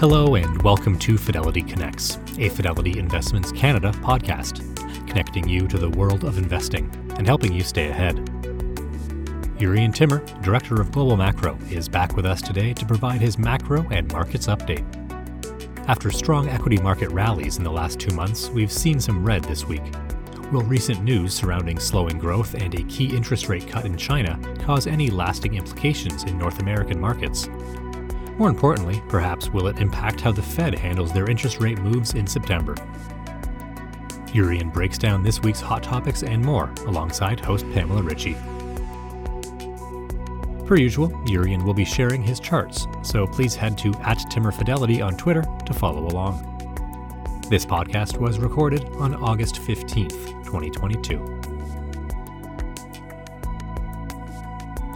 Hello, and welcome to Fidelity Connects, a Fidelity Investments Canada podcast, connecting you to the world of investing and helping you stay ahead. Jurrien Timmer, Director of Global Macro, is back with us today to provide his macro and markets update. After strong equity market rallies in the last two months, we've seen some red this week. Will recent news surrounding slowing growth and a key interest rate cut in China cause any lasting implications in North American markets? More importantly, perhaps, will it impact how the Fed handles their interest rate moves in September? Jurrien breaks down this week's hot topics and more alongside host Pamela Ritchie. Per usual, Jurrien will be sharing his charts, so please head to at TimmerFidelity on Twitter to follow along. This podcast was recorded on August 15th, 2022.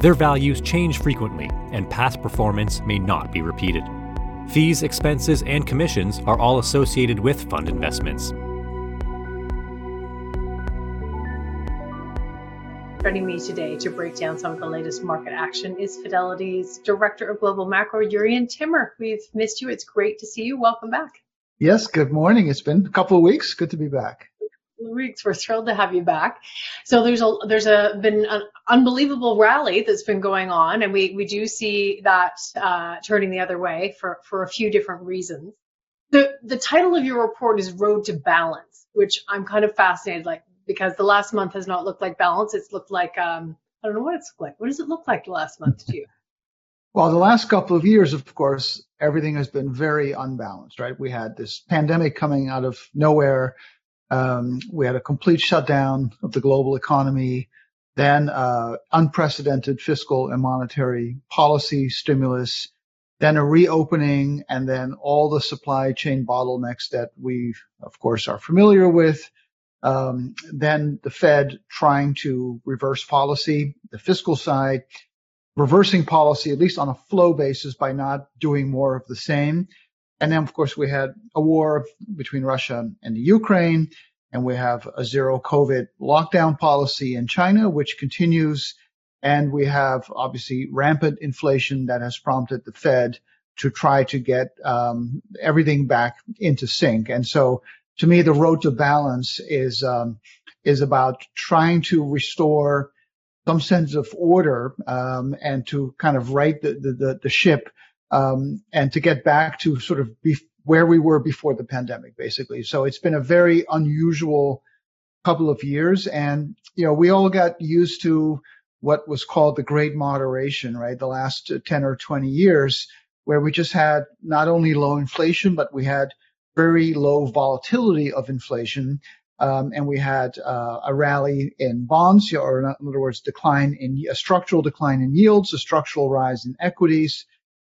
Their values change frequently, and past performance may not be repeated. Fees, expenses, and commissions are all associated with fund investments. Joining me today to break down some of the latest market action is Fidelity's Director of Global Macro, Jurrien Timmer. We've missed you. It's great to see you. Welcome back. Yes, good morning. It's been a couple of weeks. Good to be back weeks. We're thrilled to have you back. So there's a there's a been an unbelievable rally that's been going on, and we we do see that uh, turning the other way for for a few different reasons. The the title of your report is Road to Balance, which I'm kind of fascinated, like because the last month has not looked like balance. It's looked like um, I don't know what it's like. What does it look like the last month to you? Well, the last couple of years, of course, everything has been very unbalanced, right? We had this pandemic coming out of nowhere. Um, we had a complete shutdown of the global economy, then uh, unprecedented fiscal and monetary policy stimulus, then a reopening, and then all the supply chain bottlenecks that we, of course, are familiar with. Um, then the Fed trying to reverse policy, the fiscal side, reversing policy, at least on a flow basis by not doing more of the same. And then, of course, we had a war between Russia and the Ukraine, and we have a zero COVID lockdown policy in China, which continues. And we have obviously rampant inflation that has prompted the Fed to try to get um, everything back into sync. And so, to me, the road to balance is um, is about trying to restore some sense of order um, and to kind of right the the, the ship um, and to get back to sort of be, where we were before the pandemic, basically. So it's been a very unusual couple of years, and you know we all got used to what was called the Great Moderation, right? The last 10 or 20 years, where we just had not only low inflation, but we had very low volatility of inflation. Um, and we had uh, a rally in bonds, or in other words, decline in a structural decline in yields, a structural rise in equities,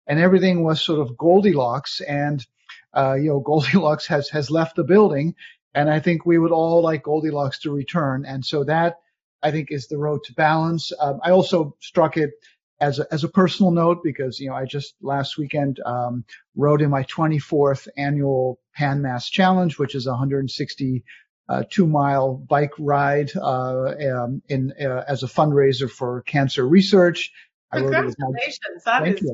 and everything was sort of Goldilocks. And uh, you know, Goldilocks has has left the building, and I think we would all like Goldilocks to return. And so that I think is the road to balance. Um, I also struck it as a, as a personal note because you know I just last weekend um, rode in my 24th annual Pan Mass Challenge, which is a 160 uh, two mile bike ride uh, um, in uh, as a fundraiser for cancer research. Congratulations! That is you.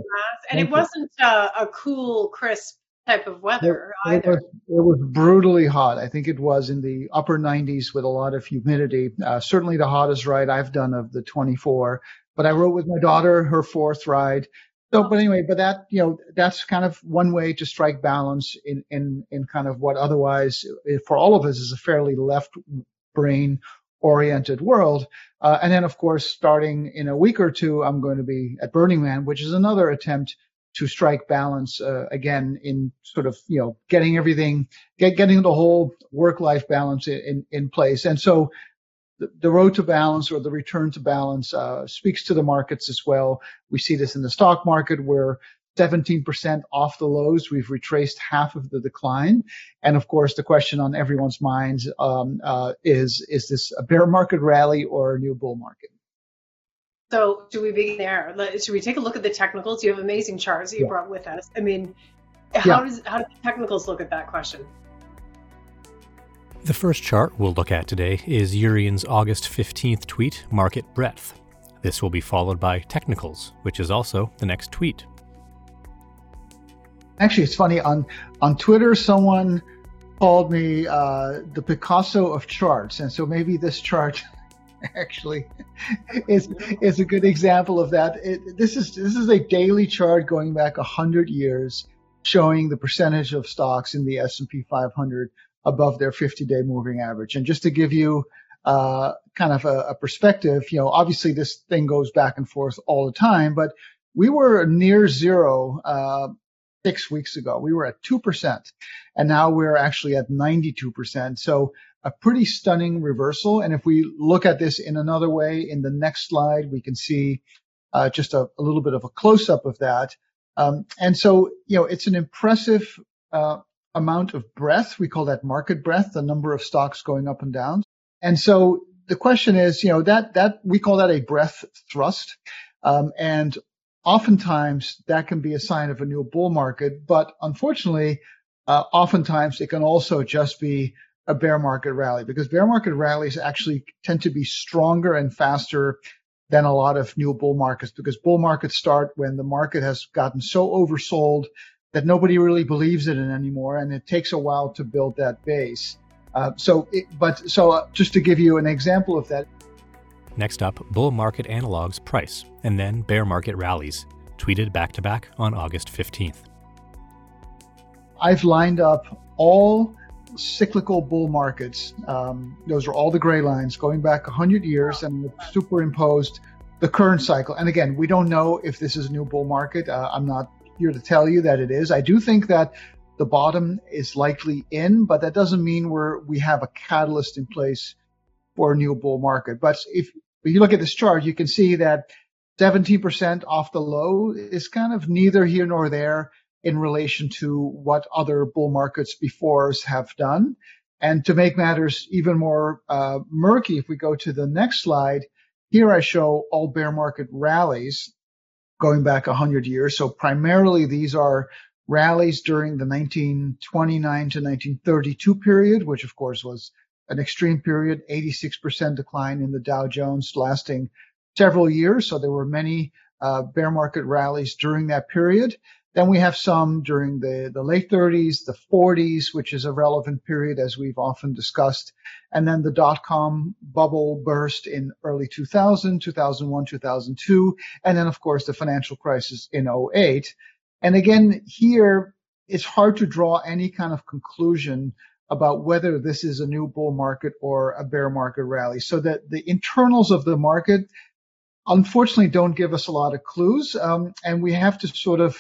and Thank it wasn't uh, a cool, crisp type of weather it, either. It was, it was, brutally hot. I think it was in the upper 90s with a lot of humidity. Uh, certainly the hottest ride I've done of the 24. But I rode with my daughter her fourth ride. So, but anyway, but that you know that's kind of one way to strike balance in in in kind of what otherwise for all of us is a fairly left brain oriented world. Uh, and then, of course, starting in a week or two, I'm going to be at Burning Man, which is another attempt to strike balance uh, again in sort of you know getting everything, get, getting the whole work-life balance in, in place. And so, the, the road to balance or the return to balance uh, speaks to the markets as well. We see this in the stock market where 17% off the lows. We've retraced half of the decline. And of course, the question on everyone's minds um, uh, is, is this a bear market rally or a new bull market? So should we begin there? Should we take a look at the technicals? You have amazing charts that you yeah. brought with us. I mean, how yeah. does how do the technicals look at that question? The first chart we'll look at today is Jurrien's August 15th tweet, Market Breadth. This will be followed by Technicals, which is also the next tweet. Actually, it's funny on on Twitter, someone called me uh, the Picasso of charts, and so maybe this chart actually is is a good example of that. It, this is this is a daily chart going back hundred years, showing the percentage of stocks in the S and P 500 above their 50-day moving average. And just to give you uh, kind of a, a, perspective, you know, obviously this thing goes back and forth all the time, but we were near zero uh, six weeks ago. We were at 2%, and now we're actually at 92%. So a pretty stunning reversal. And if we look at this in another way, in the next slide, we can see uh, just a, a, little bit of a close up of that. Um, and so, you know, it's an impressive uh, amount of breadth. We call that market breadth, the number of stocks going up and down. And so the question is, you know, that, that we call that a breadth thrust. Um, and oftentimes that can be a sign of a new bull market, but unfortunately, uh, oftentimes it can also just be a bear market rally because bear market rallies actually tend to be stronger and faster than a lot of new bull markets because bull markets start when the market has gotten so oversold that nobody really believes in it anymore and it takes a while to build that base. Uh, so, it, but so uh, just to give you an example of that. Next up, bull market analogs price and then bear market rallies, tweeted back to back on August 15th. I've lined up all cyclical bull markets. Um, those are all the gray lines going back 100 years and superimposed the current cycle. And again, we don't know if this is a new bull market. Uh, I'm not here to tell you that it is. I do think that the bottom is likely in, but that doesn't mean we're we have a catalyst in place for a new bull market. But if, if you look at this chart, you can see that 17% off the low is kind of neither here nor there in relation to what other bull markets before us have done. And to make matters even more uh, murky, if we go to the next slide, here I show all bear market rallies going back 100 years. So primarily these are rallies during the 1929 to 1932 period, which of course was an extreme period, 86% decline in the Dow Jones lasting several years. So there were many uh, bear market rallies during that period. Then we have some during the, the late 30s, the 40s, which is a relevant period as we've often discussed. And then the dot com bubble burst in early 2000, 2001, 2002. And then, of course, the financial crisis in 08. And again, here it's hard to draw any kind of conclusion about whether this is a new bull market or a bear market rally. So that the internals of the market, unfortunately, don't give us a lot of clues. Um, and we have to sort of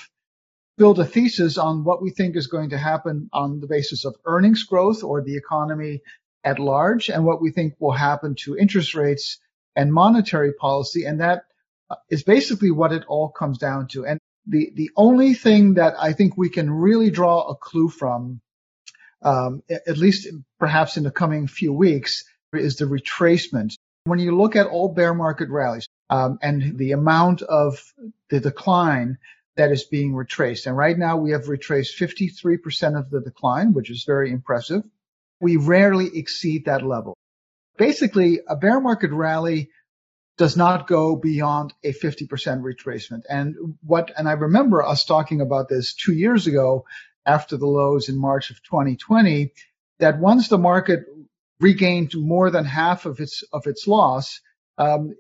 build a thesis on what we think is going to happen on the basis of earnings growth or the economy at large and what we think will happen to interest rates and monetary policy. And that uh, basically what it all comes down to. And the, the only thing that I think we can really draw a clue from, um, at least perhaps in the coming few weeks, is the retracement. When you look at all bear market rallies um, and the amount of the decline that is being retraced. And right now we have retraced 53% of the decline, which is very impressive. We rarely exceed that level. Basically, a bear market rally does not go beyond a 50% retracement. And what, and I remember us talking about this two years ago after the lows in March of 2020, that once the market regained more than half of its, of its loss, um,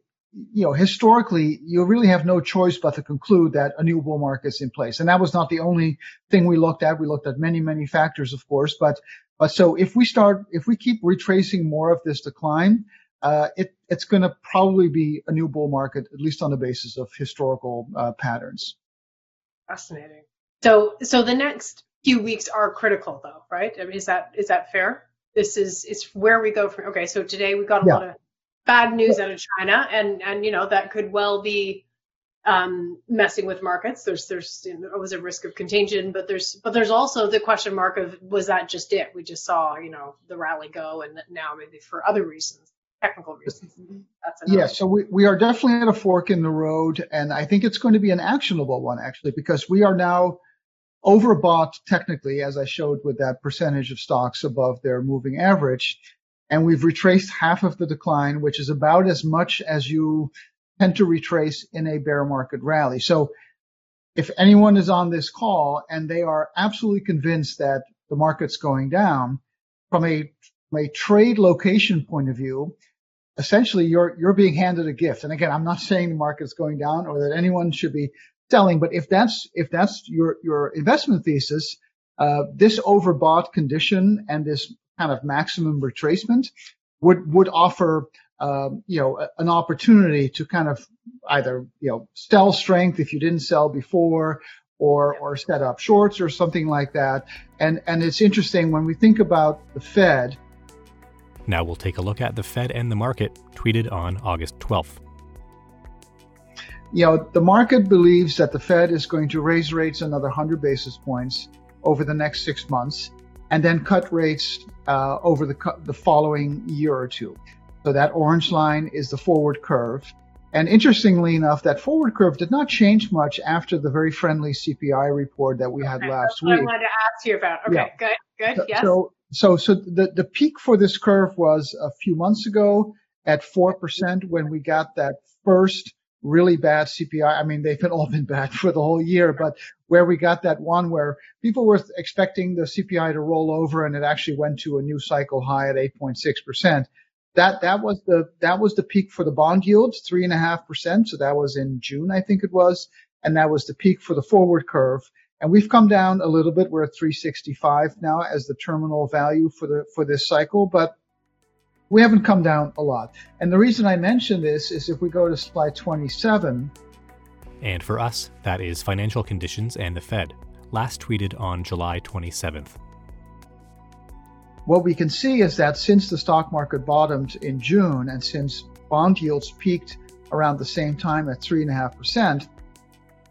you know, historically, you really have no choice but to conclude that a new bull market is in place. And that was not the only thing we looked at. We looked at many, many factors, of course. But, but so if we start, if we keep retracing more of this decline, uh, it, it's going to probably be a new bull market, at least on the basis of historical uh, patterns. Fascinating. So, so the next few weeks are critical, though, right? I mean, is that is that fair? This is is where we go from. Okay, so today we got a yeah. lot of bad news out of China, and and you know that could well be um, messing with markets. There's there's you know, always a risk of contagion, but there's but there's also the question mark of was that just it? We just saw you know the rally go, and now maybe for other reasons, technical reasons. That's yeah. So we we are definitely at a fork in the road, and I think it's going to be an actionable one actually because we are now overbought technically, as I showed with that percentage of stocks above their moving average. And we've retraced half of the decline, which is about as much as you tend to retrace in a bear market rally. So if anyone is on this call and they are absolutely convinced that the market's going down from a, from a trade location point of view, essentially you're, you're being handed a gift. And again, I'm not saying the market's going down or that anyone should be selling, but if that's, if that's your, your investment thesis, uh, this overbought condition and this kind of maximum retracement would, would offer um, you know, an opportunity to kind of either, you know, sell strength if you didn't sell before or, or set up shorts or something like that. And, and it's interesting when we think about the Fed. Now we'll take a look at the Fed and the market tweeted on August 12th. You know, the market believes that the Fed is going to raise rates another 100 basis points over the next six months and then cut rates uh, over the, the following year or two. So that orange line is the forward curve. And interestingly enough, that forward curve did not change much after the very friendly CPI report that we had okay, last week. I wanted to ask you about. Okay, yeah. good, good, so, yes. So, so, so the, the peak for this curve was a few months ago at 4% when we got that first really bad CPI. I mean, they've been all been bad for the whole year, but where we got that one where people were expecting the CPI to roll over and it actually went to a new cycle high at 8.6% that that was the that was the peak for the bond yields, three and a half percent. So that was in June, I think it was, and that was the peak for the forward curve. And we've come down a little bit. We're at 365 now as the terminal value for the for this cycle, but we haven't come down a lot. And the reason I mention this is if we go to slide 27. And for us, that is financial conditions and the Fed, last tweeted on July 27th what we can see is that since the stock market bottomed in June and since bond yields peaked around the same time at 3.5%,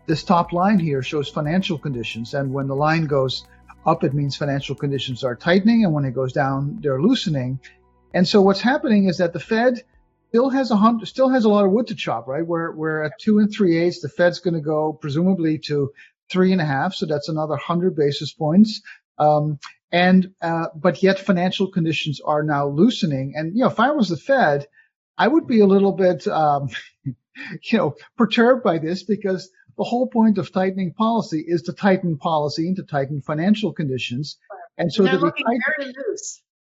this top line here shows financial conditions. And when the line goes up, it means financial conditions are tightening. And when it goes down, they're loosening. And so what's happening is that the Fed still has a hundred, still has a lot of wood to chop, right? We're, we're at two and three eighths. The Fed's going to go presumably to three and a half. So that's another hundred basis points. Um, and uh, but yet financial conditions are now loosening. And you know, if I was the Fed, I would be a little bit, um, you know, perturbed by this because the whole point of tightening policy is to tighten policy and to tighten financial conditions. And so they're to be tight-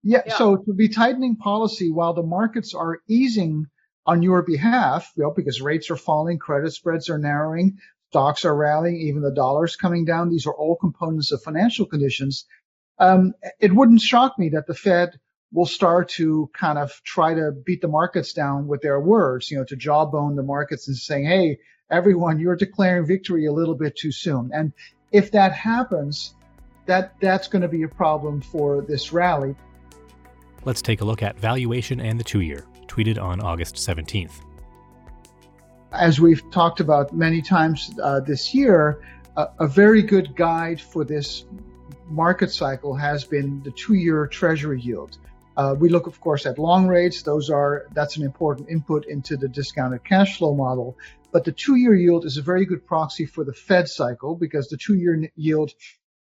yeah, yeah, so to be tightening policy while the markets are easing on your behalf, you know, because rates are falling, credit spreads are narrowing, stocks are rallying, even the dollar's coming down. These are all components of financial conditions um, it wouldn't shock me that the Fed will start to kind of try to beat the markets down with their words, you know, to jawbone the markets and saying, hey, everyone, you're declaring victory a little bit too soon. And if that happens, that that's going to be a problem for this rally. Let's take a look at valuation and the two year, tweeted on August 17th. As we've talked about many times uh, this year, a, very good guide for this market cycle has been the two-year treasury yield. Uh, we look, of course, at long rates. Those are that's an important input into the discounted cash flow model. But the two-year yield is a very good proxy for the Fed cycle because the two-year yield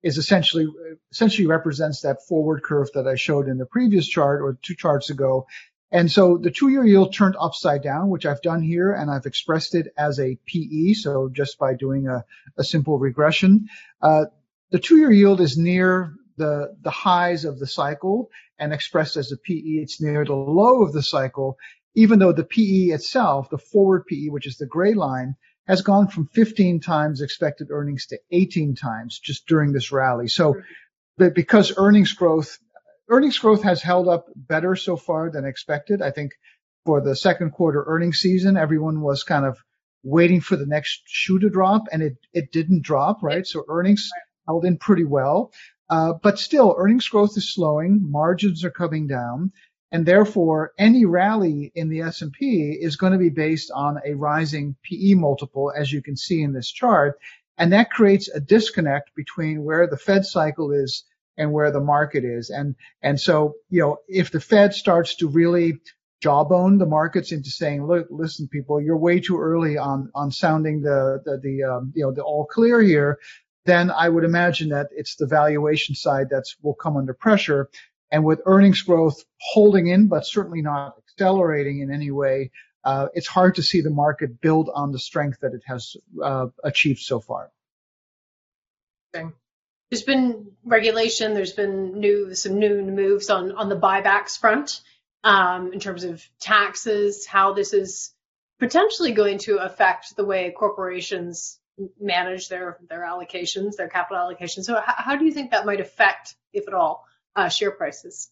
is essentially essentially represents that forward curve that I showed in the previous chart or two charts ago. And so the two-year yield turned upside down, which I've done here, and I've expressed it as a PE. So just by doing a, a simple regression, uh, the two-year yield is near the, the highs of the cycle and expressed as a PE, it's near the low of the cycle, even though the PE itself, the forward PE, which is the gray line, has gone from 15 times expected earnings to 18 times just during this rally. So but because earnings growth, earnings growth has held up better so far than expected. I think for the second quarter earnings season, everyone was kind of waiting for the next shoe to drop and it, it didn't drop, right? So earnings held in pretty well. Uh, but still, earnings growth is slowing, margins are coming down, and therefore any rally in the S&P is going to be based on a rising PE multiple as you can see in this chart. And that creates a disconnect between where the Fed cycle is and where the market is. And and so you know if the Fed starts to really jawbone the markets into saying look listen people you're way too early on on sounding the the, the um, you know the all clear here then I would imagine that it's the valuation side that's will come under pressure and with earnings growth holding in, but certainly not accelerating in any way, uh, it's hard to see the market build on the strength that it has uh, achieved so far. Okay. There's been regulation. There's been new some new moves on on the buybacks front um, in terms of taxes. How this is potentially going to affect the way corporations manage their their allocations, their capital allocations. So, how, how do you think that might affect, if at all, uh, share prices?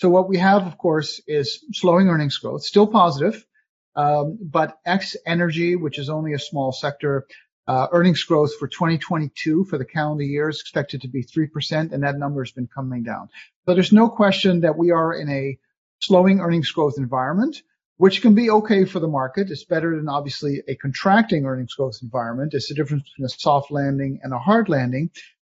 So what we have, of course, is slowing earnings growth, still positive, um, but X energy, which is only a small sector, uh, earnings growth for 2022 for the calendar year is expected to be 3%, and that number has been coming down. So there's no question that we are in a slowing earnings growth environment, which can be okay for the market. It's better than obviously a contracting earnings growth environment. It's the difference between a soft landing and a hard landing.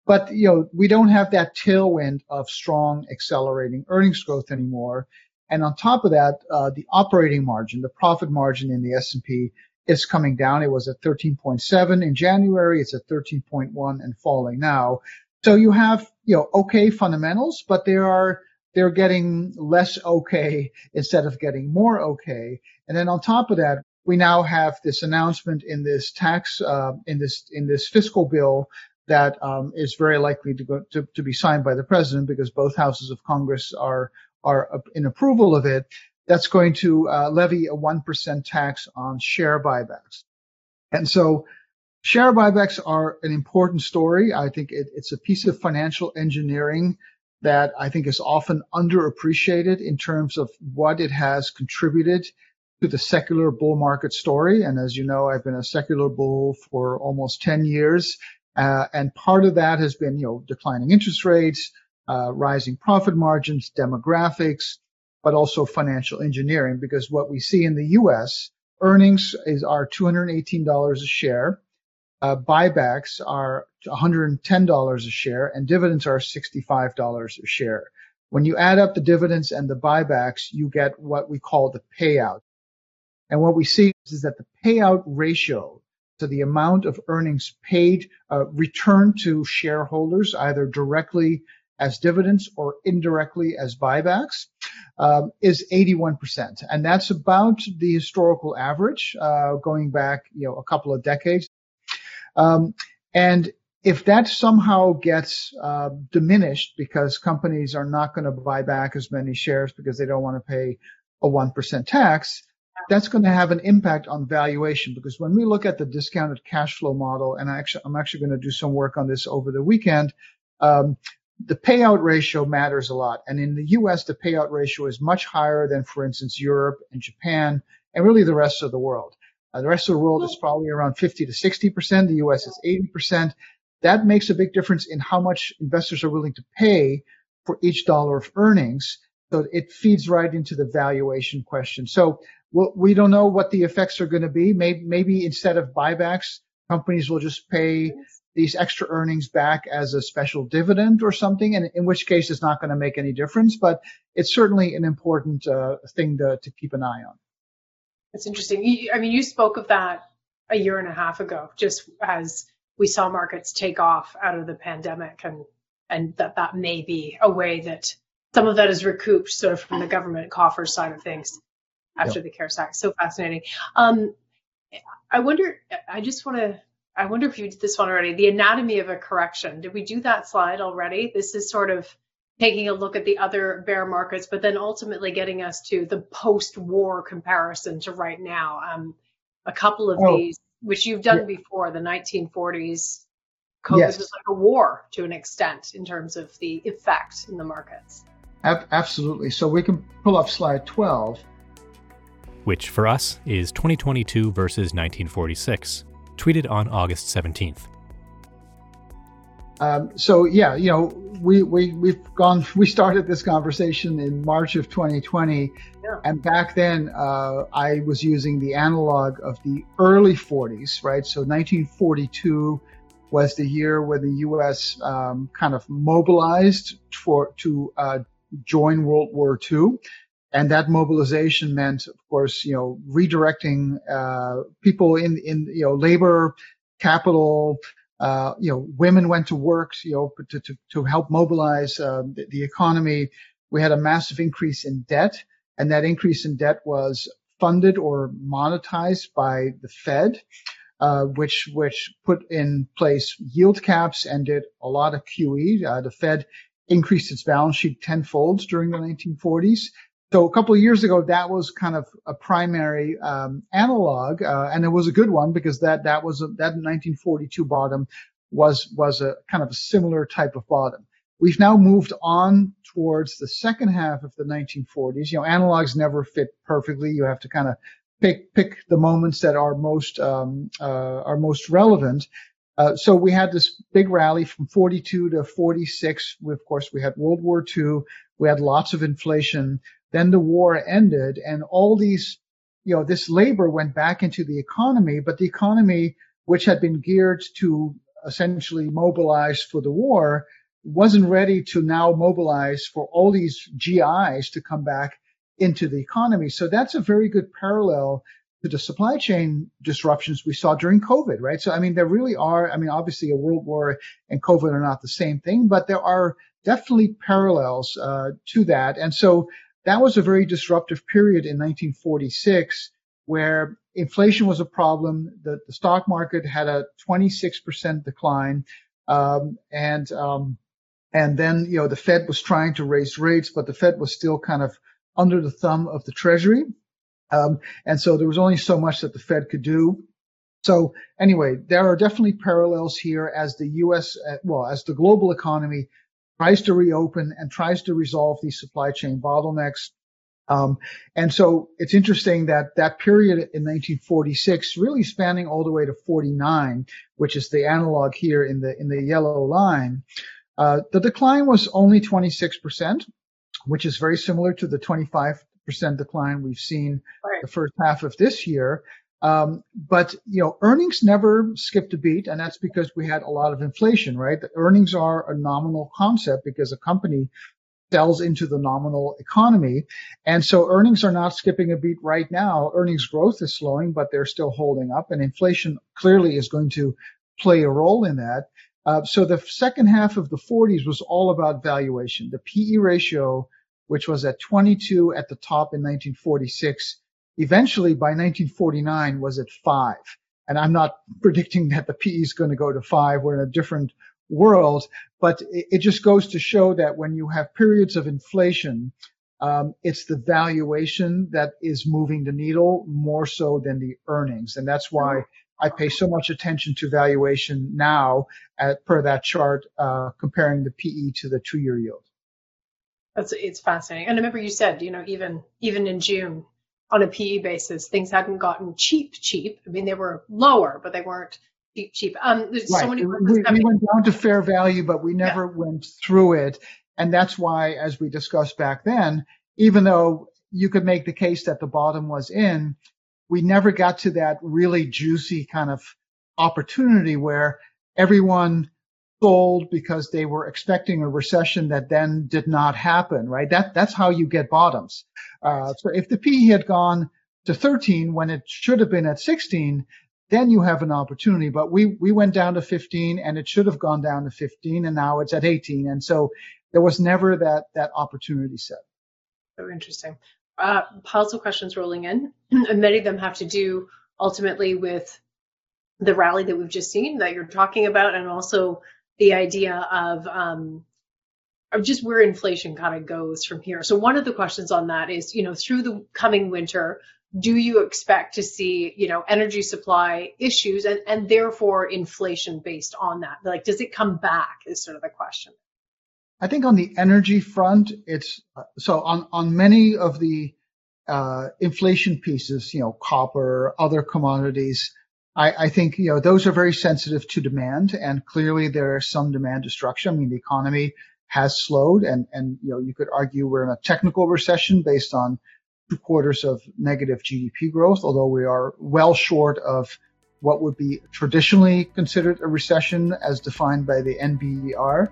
But, you know, we don't have that tailwind of strong accelerating earnings growth anymore. And on top of that, uh, the operating margin, the profit margin in the S&P is coming down. It was at 13.7 in January. It's at 13.1 and falling now. So you have, you know, okay fundamentals, but they are, they're getting less okay instead of getting more okay. And then on top of that, we now have this announcement in this tax, uh, in this, in this fiscal bill that um, is very likely to, go, to, to be signed by the president because both houses of Congress are are in approval of it. That's going to uh, levy a one percent tax on share buybacks, and so share buybacks are an important story. I think it, it's a piece of financial engineering that I think is often underappreciated in terms of what it has contributed to the secular bull market story. And as you know, I've been a secular bull for almost 10 years. Uh, and part of that has been, you know, declining interest rates, uh, rising profit margins, demographics, but also financial engineering. Because what we see in the U.S. earnings is are $218 a share, uh, buybacks are $110 a share, and dividends are $65 a share. When you add up the dividends and the buybacks, you get what we call the payout. And what we see is that the payout ratio to the amount of earnings paid, uh, returned to shareholders, either directly as dividends or indirectly as buybacks, um, is 81%. And that's about the historical average, uh, going back, you know, a couple of decades. Um, and if that somehow gets uh, diminished because companies are not going to buy back as many shares because they don't want to pay a 1% tax, that's going to have an impact on valuation because when we look at the discounted cash flow model, and I actually, I'm actually going to do some work on this over the weekend, um, the payout ratio matters a lot. And in the US, the payout ratio is much higher than, for instance, Europe and Japan and really the rest of the world. Uh, the rest of the world is probably around 50 to 60%. The US is 80%. That makes a big difference in how much investors are willing to pay for each dollar of earnings. So it feeds right into the valuation question. So well, we don't know what the effects are going to be. Maybe, maybe instead of buybacks, companies will just pay these extra earnings back as a special dividend or something, and in which case it's not going to make any difference. But it's certainly an important uh, thing to, to keep an eye on. That's interesting. I mean, you spoke of that a year and a half ago, just as we saw markets take off out of the pandemic, and and that that may be a way that some of that is recouped sort of from the government coffers side of things after yep. the CARES Act. So fascinating. Um, I wonder, I just want to, I wonder if you did this one already. The anatomy of a correction. Did we do that slide already? This is sort of taking a look at the other bear markets, but then ultimately getting us to the post-war comparison to right now. Um, a couple of oh. these, which you've done yeah. before, the 1940s. COVID yes. was like a war to an extent in terms of the effect in the markets. Absolutely. So we can pull up slide 12 which for us is 2022 versus 1946, tweeted on August 17th. Um, so yeah, you know, we we we've gone. We started this conversation in March of 2020, yeah. and back then uh, I was using the analog of the early 40s, right? So 1942 was the year where the U.S. Um, kind of mobilized for to uh, join World War II. And that mobilization meant, of course, you know, redirecting uh, people in in you know labor, capital, uh, you know, women went to work, you know, to, to, to help mobilize uh, the, the, economy. We had a massive increase in debt, and that increase in debt was funded or monetized by the Fed, uh, which which put in place yield caps and did a lot of QE. Uh, the Fed increased its balance sheet tenfold during the 1940s. So a couple of years ago, that was kind of a primary um, analog, uh, and it was a good one because that that was a, that 1942 bottom was was a kind of a similar type of bottom. We've now moved on towards the second half of the 1940s. You know, analogs never fit perfectly. You have to kind of pick pick the moments that are most um, uh, are most relevant. Uh, so we had this big rally from 42 to 46. We, of course, we had World War II. We had lots of inflation. Then the war ended and all these, you know, this labor went back into the economy, but the economy, which had been geared to essentially mobilize for the war, wasn't ready to now mobilize for all these GIs to come back into the economy. So that's a very good parallel to the supply chain disruptions we saw during COVID, right? So, I mean, there really are, I mean, obviously a world war and COVID are not the same thing, but there are definitely parallels uh, to that. And so that was a very disruptive period in 1946 where inflation was a problem. The, the stock market had a 26% decline. Um, and, um, and then, you know, the Fed was trying to raise rates, but the Fed was still kind of under the thumb of the Treasury. Um, and so there was only so much that the Fed could do. So anyway, there are definitely parallels here as the U.S. Uh, well, as the global economy tries to reopen and tries to resolve these supply chain bottlenecks. Um, and so it's interesting that that period in 1946, really spanning all the way to 49, which is the analog here in the in the yellow line, uh, the decline was only 26%, which is very similar to the 25% decline we've seen right. the first half of this year. Um, but you know, earnings never skipped a beat, and that's because we had a lot of inflation, right? The earnings are a nominal concept because a company sells into the nominal economy, and so earnings are not skipping a beat right now. Earnings growth is slowing, but they're still holding up, and inflation clearly is going to play a role in that. Uh, so the second half of the 40s was all about valuation. The PE ratio, which was at 22 at the top in 1946 eventually by 1949 was at five. And I'm not predicting that the PE is going to go to five. We're in a different world, but it, it just goes to show that when you have periods of inflation, um, it's the valuation that is moving the needle more so than the earnings. And that's why I pay so much attention to valuation now at, per that chart, uh, comparing the PE to the two year yield. That's, it's fascinating. And I remember you said, you know, even, even in June, on a PE basis, things hadn't gotten cheap, cheap. I mean, they were lower, but they weren't cheap, cheap. Um, there's right. so many. We, we, went down to fair value, but we never yeah. went through it. And that's why, as we discussed back then, even though you could make the case that the bottom was in, we never got to that really juicy kind of opportunity where everyone sold because they were expecting a recession that then did not happen, right? That, that's how you get bottoms. Uh, so if the PE had gone to 13 when it should have been at 16, then you have an opportunity. But we, we went down to 15 and it should have gone down to 15 and now it's at 18. And so there was never that, that opportunity set. So interesting. Uh, of questions rolling in and many of them have to do ultimately with the rally that we've just seen that you're talking about and also the idea of um, of just where inflation kind of goes from here. So one of the questions on that is, you know, through the coming winter, do you expect to see, you know, energy supply issues and, and therefore inflation based on that? Like, does it come back is sort of the question. I think on the energy front, it's so on, on many of the uh, inflation pieces, you know, copper, other commodities, I, I, think you know those are very sensitive to demand, and clearly there is some demand destruction. I mean, the economy has slowed, and and you know you could argue we're in a technical recession based on two quarters of negative GDP growth, although we are well short of what would be traditionally considered a recession as defined by the NBER.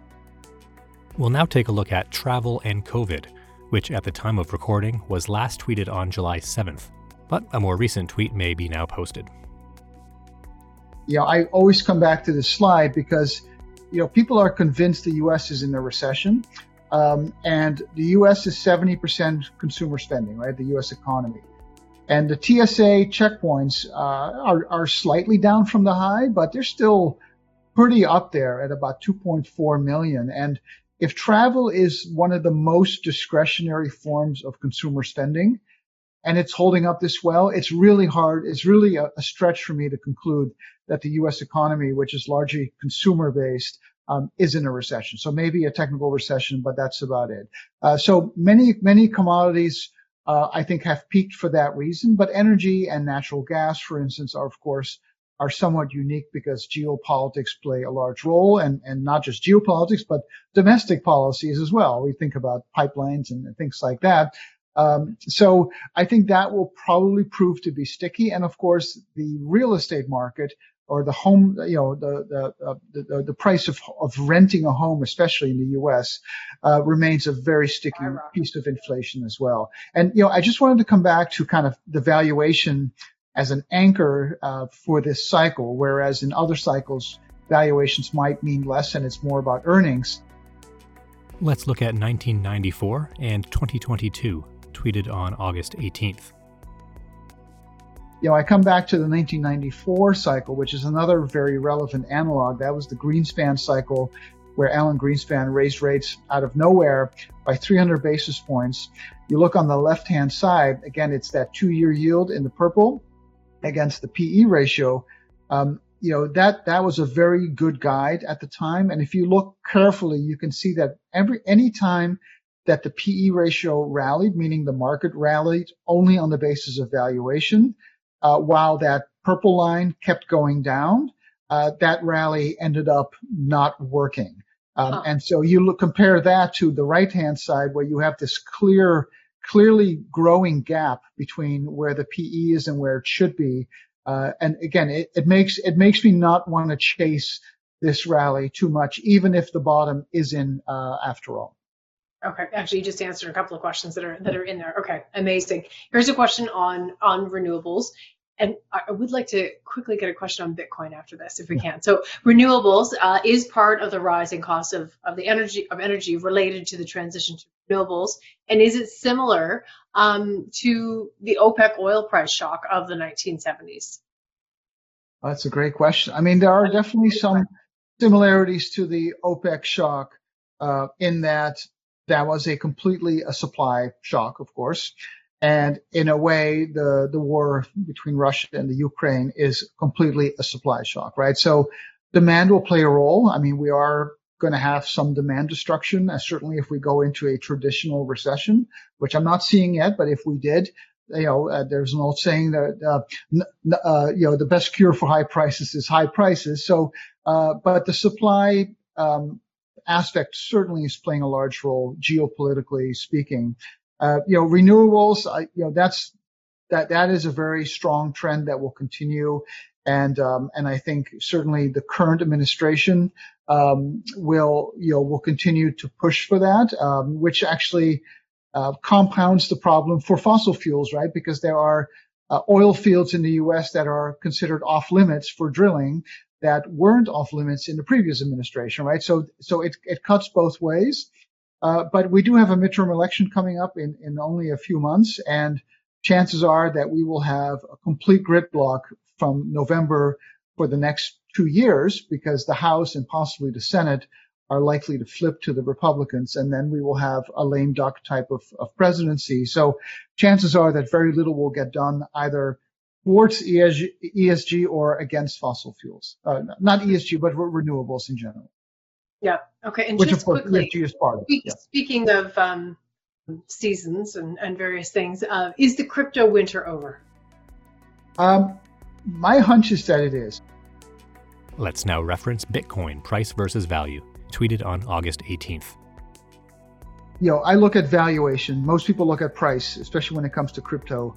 We'll now take a look at travel and COVID, which at the time of recording was last tweeted on July 7th, but a more recent tweet may be now posted. You know, I always come back to this slide because, you know, people are convinced the U.S. is in a recession, um, and the U.S. is 70% consumer spending, right? The U.S. economy. And the TSA checkpoints uh, are, are slightly down from the high, but they're still pretty up there at about 2.4 million. And if travel is one of the most discretionary forms of consumer spending and it's holding up this well, it's really hard. It's really a, a stretch for me to conclude that the U.S. economy, which is largely consumer based, um, is in a recession. So maybe a technical recession, but that's about it. Uh, so many, many commodities, uh, I think have peaked for that reason, but energy and natural gas, for instance, are of course are somewhat unique because geopolitics play a large role and, and not just geopolitics, but domestic policies as well. We think about pipelines and things like that. Um, so I think that will probably prove to be sticky. And of course, the real estate market or the home, you know, the the uh, the, the, price of of renting a home, especially in the U.S., uh, remains a very sticky piece of inflation as well. And you know, I just wanted to come back to kind of the valuation as an anchor uh, for this cycle, whereas in other cycles, valuations might mean less and it's more about earnings. Let's look at 1994 and 2022, tweeted on August 18th. You know, I come back to the 1994 cycle, which is another very relevant analog. That was the Greenspan cycle, where Alan Greenspan raised rates out of nowhere by 300 basis points. You look on the left hand side, again, it's that two year yield in the purple against the PE ratio, um, you know that that was a very good guide at the time. And if you look carefully, you can see that every any time that the PE ratio rallied, meaning the market rallied only on the basis of valuation, uh, while that purple line kept going down, uh, that rally ended up not working. Um, huh. And so you look, compare that to the right hand side where you have this clear clearly growing gap between where the PE is and where it should be. Uh, and again, it, it, makes it makes me not want to chase this rally too much, even if the bottom is in uh, after all. Okay, actually, you just answered a couple of questions that are that are in there. Okay, amazing. Here's a question on on renewables. And I would like to quickly get a question on Bitcoin after this, if we can. So renewables uh, is part of the rising cost of, of the energy of energy related to the transition to renewables, and is it similar um, to the OPEC oil price shock of the 1970s? That's a great question. I mean, there are definitely some similarities to the OPEC shock uh, in that that was a completely a supply shock, of course. And in a way, the, the war between Russia and the Ukraine is completely a supply shock, right? So demand will play a role. I mean, we are going to have some demand destruction, uh, certainly if we go into a traditional recession, which I'm not seeing yet, but if we did, you know, uh, there's an old saying that, uh, n- uh, you know, the best cure for high prices is high prices. So, uh, but the supply, um, aspect certainly is playing a large role geopolitically speaking. Uh, you know, renewables, I, you know, that's that that is a very strong trend that will continue, and um, and I think certainly the current administration um, will you know will continue to push for that, um, which actually uh, compounds the problem for fossil fuels, right? Because there are uh, oil fields in the U.S. that are considered off limits for drilling that weren't off limits in the previous administration, right? So so it it cuts both ways. Uh, but we do have a midterm election coming up in, in only a few months, and chances are that we will have a complete gridlock from November for the next two years because the House and possibly the Senate are likely to flip to the Republicans, and then we will have a lame duck type of, of presidency. So chances are that very little will get done either towards ESG, ESG or against fossil fuels. Uh, not ESG, but renewables in general. Yeah. Okay. And Which just of course quickly, is part of it. Yeah. Speaking of um, seasons and, and various things, uh, is the crypto winter over? Um, My hunch is that it is. Let's now reference Bitcoin price versus value, tweeted on August 18th. You know, I look at valuation. Most people look at price, especially when it comes to crypto,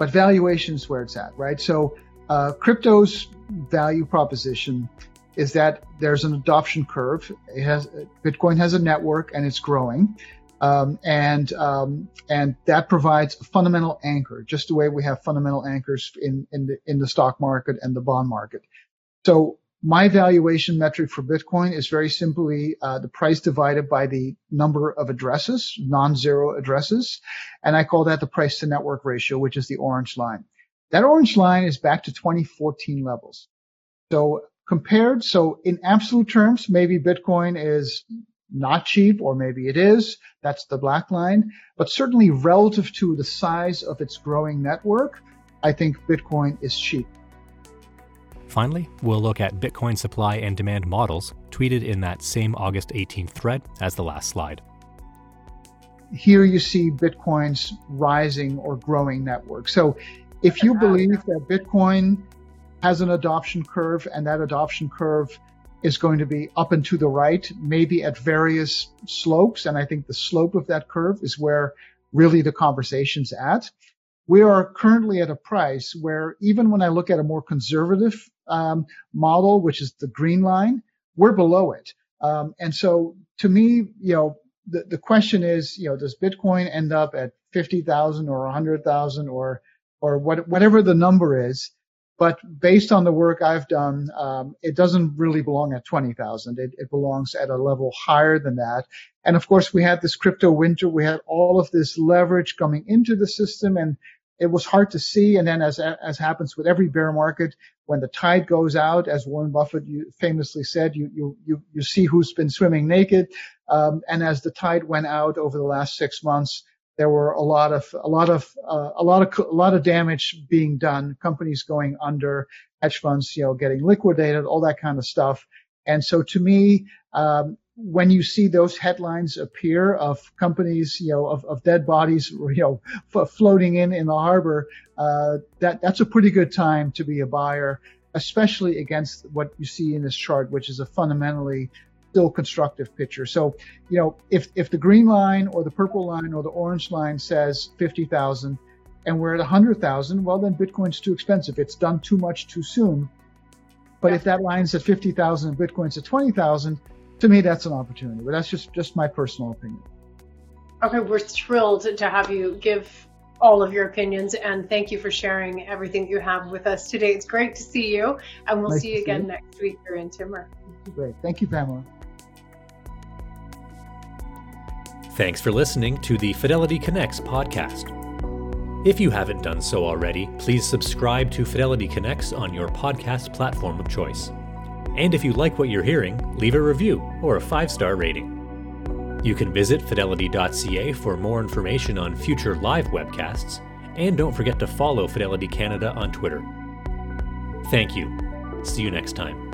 but valuation is where it's at, right? So, uh, crypto's value proposition is that there's an adoption curve. It has Bitcoin has a network and it's growing. Um, and um, and that provides a fundamental anchor, just the way we have fundamental anchors in in the in the stock market and the bond market. So my valuation metric for Bitcoin is very simply uh, the price divided by the number of addresses, non-zero addresses, and I call that the price to network ratio, which is the orange line. That orange line is back to 2014 levels. So compared, so in absolute terms, maybe Bitcoin is not cheap, or maybe it is. That's the black line. But certainly relative to the size of its growing network, I think Bitcoin is cheap. Finally, we'll look at Bitcoin supply and demand models tweeted in that same August 18th thread as the last slide. Here you see Bitcoin's rising or growing network. So if you believe that Bitcoin has an adoption curve and that adoption curve is going to be up and to the right, maybe at various slopes. And I think the slope of that curve is where really the conversation's at. We are currently at a price where even when I look at a more conservative um, model, which is the green line, we're below it. Um, and so to me, you know, the, the question is, you know, does Bitcoin end up at 50,000 or 100,000 or, or what, whatever the number is? But based on the work I've done, um, it doesn't really belong at 20,000. It, it, belongs at a level higher than that. And of course, we had this crypto winter. We had all of this leverage coming into the system and it was hard to see. And then as, as happens with every bear market, when the tide goes out, as Warren Buffett famously said, you, you, you, you see who's been swimming naked. Um, and as the tide went out over the last six months, there were a lot of a lot of uh, a lot of a lot of damage being done. Companies going under, hedge funds, you know, getting liquidated, all that kind of stuff. And so, to me, um, when you see those headlines appear of companies, you know, of, of dead bodies, you know, f- floating in in the harbor, uh, that that's a pretty good time to be a buyer, especially against what you see in this chart, which is a fundamentally still constructive picture. So, you know, if if the green line or the purple line or the orange line says 50,000 and we're at a 100,000, well then Bitcoin's too expensive. It's done too much too soon. But yeah. if that line's at 50,000 and Bitcoin's at 20,000, to me that's an opportunity. But that's just just my personal opinion. Okay, we're thrilled to have you give all of your opinions and thank you for sharing everything you have with us today. It's great to see you and we'll nice see you again see you. next week here in Timor. Great. Thank you, Pamela. Thanks for listening to the Fidelity Connects podcast. If you haven't done so already, please subscribe to Fidelity Connects on your podcast platform of choice. And if you like what you're hearing, leave a review or a five star rating. You can visit fidelity.ca for more information on future live webcasts, and don't forget to follow Fidelity Canada on Twitter. Thank you. See you next time.